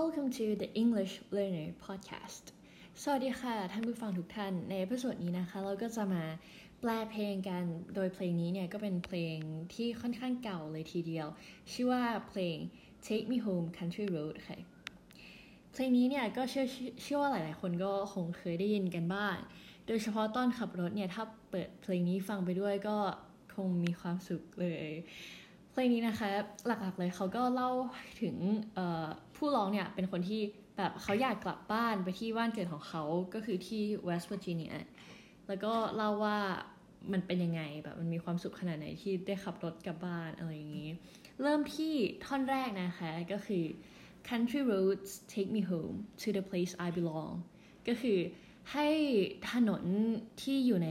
Welcome to the English Learner Podcast สวัสดีค่ะ ท่านผู้ฟังทุกท่าน ใน episode นี้นะคะ เราก็จะมาแปลเพลงกัน โดยเพลงนี้เนี่ย ก็เป็นเพลงที่ค่อนข้างเก่าเลยทีเดียว ชื่อว่าเพลง Take Me Home Country Road ค่ะ เพลงนี้เนี่ยก็เชื่อเชื่อว่าหลาย ๆ คนก็คงเคยได้ยินกันบ้าง โดยเฉพาะตอนขับรถเนี่ย ถ้าเปิดเพลงนี้ฟังไปด้วยก็คงมีความสุขเลย เพลงนี้นะคะหลักๆเลยเขาก็เล่าถึงผู้ร้องเนี่ยเป็นคนที่แบบเขาอยากกลับบ้านไปที่บ้านเกิดของเขาก็คือที่เวสต์เวอร์จิเนียแล้วก็เล่าว่ามันเป็นยังไงแบบมันมีความสุขขนาดไหนที่ได้ขับรถกลับบ้านอะไรอย่างนี้ เริ่มที่ท่อนแรกนะคะก็คือ country roads take me home to the place I belong ก็คือให้ถนนที่อยู่ใน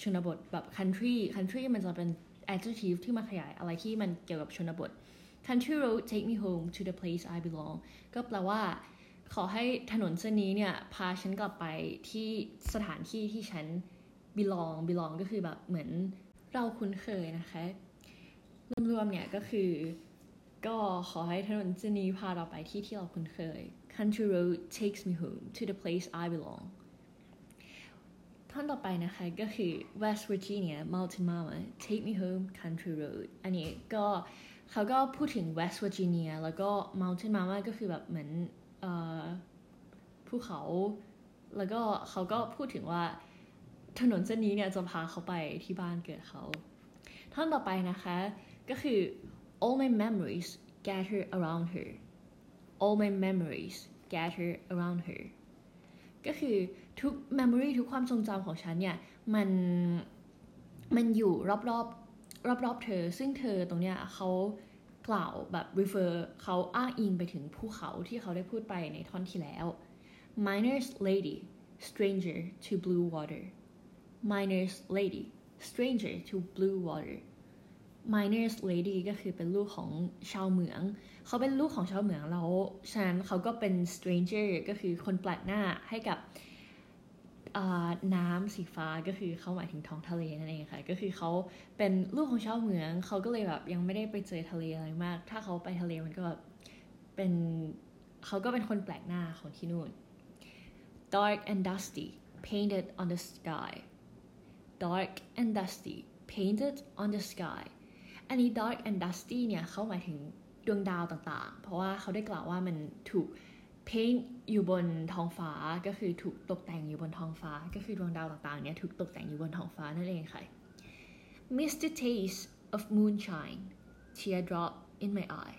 ชนบทแบบ country country มันจะเป็น adjective ที่มาขยายอะไรที่มันเกี่ยวกับชนบท country road take me home to the place I belong ก็แปลว่า ขอให้ถนนเส้นนี้เนี่ย พาฉันกลับไปที่สถานที่ที่ฉัน belong belong ก็คือแบบเหมือนเราคุ้นเคยนะคะ รวมๆเนี่ยก็คือ ก็ขอให้ถนนเส้นนี้พาเราไปที่ที่เราคุ้นเคย country road takes me home to the place I belong ท่อนต่อไปนะคะก็คือ West Virginia Mountain Mama Take Me Home Country Road อันนี้ก็เขาก็พูดถึง West Virginia แล้วก็ Mountain Mama ก็คือแบบเหมือนภูเขา แล้วก็เขาก็พูดถึงว่าถนนเส้นนี้เนี่ยจะพาเขาไปที่บ้านเกิดเขา ท่อนต่อไปนะคะก็คือ all my memories gather around her all my memories gather around her ก็คือ ทุก memory ทุกความทรงจำของฉันเนี่ย มัน มันอยู่รอบรอบรอบรอบเธอ ซึ่งเธอตรงเนี้ยเขากล่าวแบบ refer เขาอ้างอิงไปถึงภูเขาที่เขาได้พูดไปในท่อนที่แล้ว miner's lady stranger to blue water miner's lady stranger to blue water miner's lady ก็คือเป็นลูกของชาวเหมือง เขาเป็นลูกของชาวเหมืองแล้ว ฉะนั้นเขาก็เป็น stranger ก็คือคนแปลกหน้าให้กับ น้ำสีฟ้าก็คือเขาหมายถึงท้องทะเลนั่นเองค่ะ ก็คือเขาเป็นลูกของชาวเหมืองเขาก็เลยแบบยังไม่ได้ไปเจอทะเลอะไรมาก ถ้าเขาไปทะเลมันก็แบบเป็นเขาก็เป็นคนแปลกหน้าของที่นู่น dark and dusty painted on the sky dark and dusty painted on the sky อันนี้ dark and dusty เนี่ยเขาหมายถึงดวงดาวต่างๆ เพราะว่าเขาได้กล่าวว่ามันถูก paint อยู่บนท้องฟ้าก็คือถูกตกแต่งอยู่บนท้องฟ้า ก็คือดวงดาวต่างๆเนี่ยถูกตกแต่งอยู่บนท้องฟ้านั่นเองค่ะ Misty taste of moonshine teardrop in my eye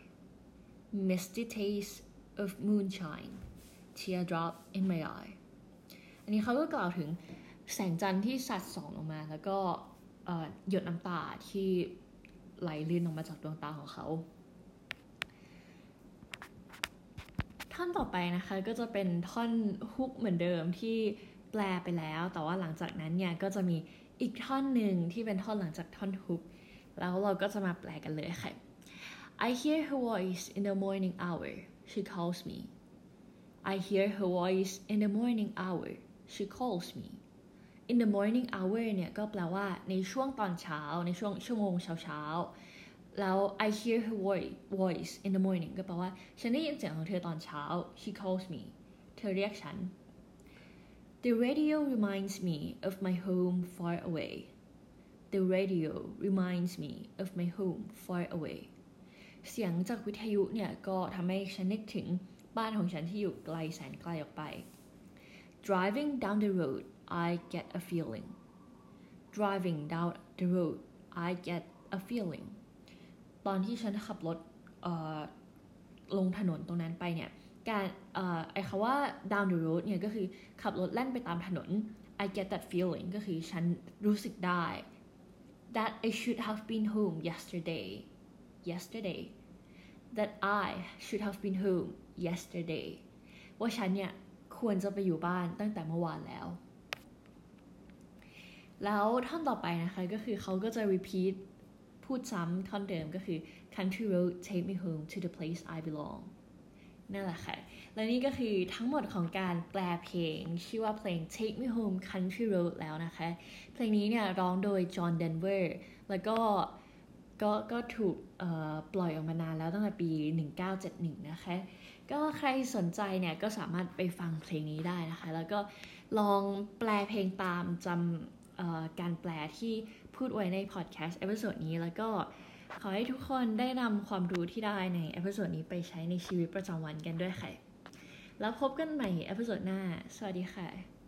Misty taste of moonshine teardrop in my eye อันนี้เขาก็กล่าวถึงแสงจันทร์ที่สัดส่องลงมา แล้วก็หยดน้ำตาที่ไหลลื่นออกมาจากดวงตาของเขา ท่อนต่อไปนะคะก็จะเป็นท่อนฮุกเหมือนเดิมที่แปลไปแล้ว แต่ว่าหลังจากนั้นเนี่ยก็จะมีอีกท่อนหนึ่งที่เป็นท่อนหลังจากท่อนฮุกแล้วเราก็จะมาแปลกันเลยค่ะ I hear her voice in the morning hour she calls me I hear her voice in the morning hour she calls me in the morning hour เนี่ยก็แปลว่าในช่วงตอนเช้าในช่วงชั่วโมงเช้าเช้า แล้ว I hear her voice voice in the morning ก็แปลว่า ฉันได้ยินเสียงของเธอตอนเช้า she calls me เธอเรียกฉัน The radio reminds me of my home far away The radio reminds me of my home far away เสียงจากวิทยุเนี่ย ก็ทำให้ฉันนึกถึงบ้านของฉันที่อยู่ไกลแสนไกลออกไป Driving down the road I get a feeling Driving down the road I get a feeling ตอนที่ฉันขับรถลงถนนตรงนั้นไปเนี่ยการไอ้คำว่า down the road เนี่ยก็คือขับรถแล่นไปตามถนน I get that feeling ก็คือฉันรู้สึกได้ that I should have been home yesterday yesterday that I should have been home yesterday ว่าฉันเนี่ยควรจะไปอยู่บ้านตั้งแต่เมื่อวานแล้ว แล้วท่อนต่อไปนะคะก็คือเขาก็จะ repeat พูดซ้ำท่อนเดิมก็คือ country road take me home to the place I belong นั่นแหละค่ะ และนี่ก็คือทั้งหมดของการแปลเพลง ชื่อว่าเพลง take me home country road แล้วนะคะ เพลงนี้เนี่ยร้องโดยจอห์นเดนเวอร์แล้วก็ก็ก็ถูกปล่อยออกมานานแล้วตั้งแต่ปี 1971 นะคะ ก็ใครสนใจเนี่ยก็สามารถไปฟังเพลงนี้ได้นะคะ แล้วก็ลองแปลเพลงตามจำการแปลที่ พูดไว้ในพอดแคสต์ episode นี้แล้วก็ขอให้ทุกคนได้นำความรู้ที่ได้ใน episode นี้ไปใช้ในชีวิตประจำวันกันด้วยค่ะ แล้วพบกันใหม่เอพิโซดหน้า สวัสดีค่ะ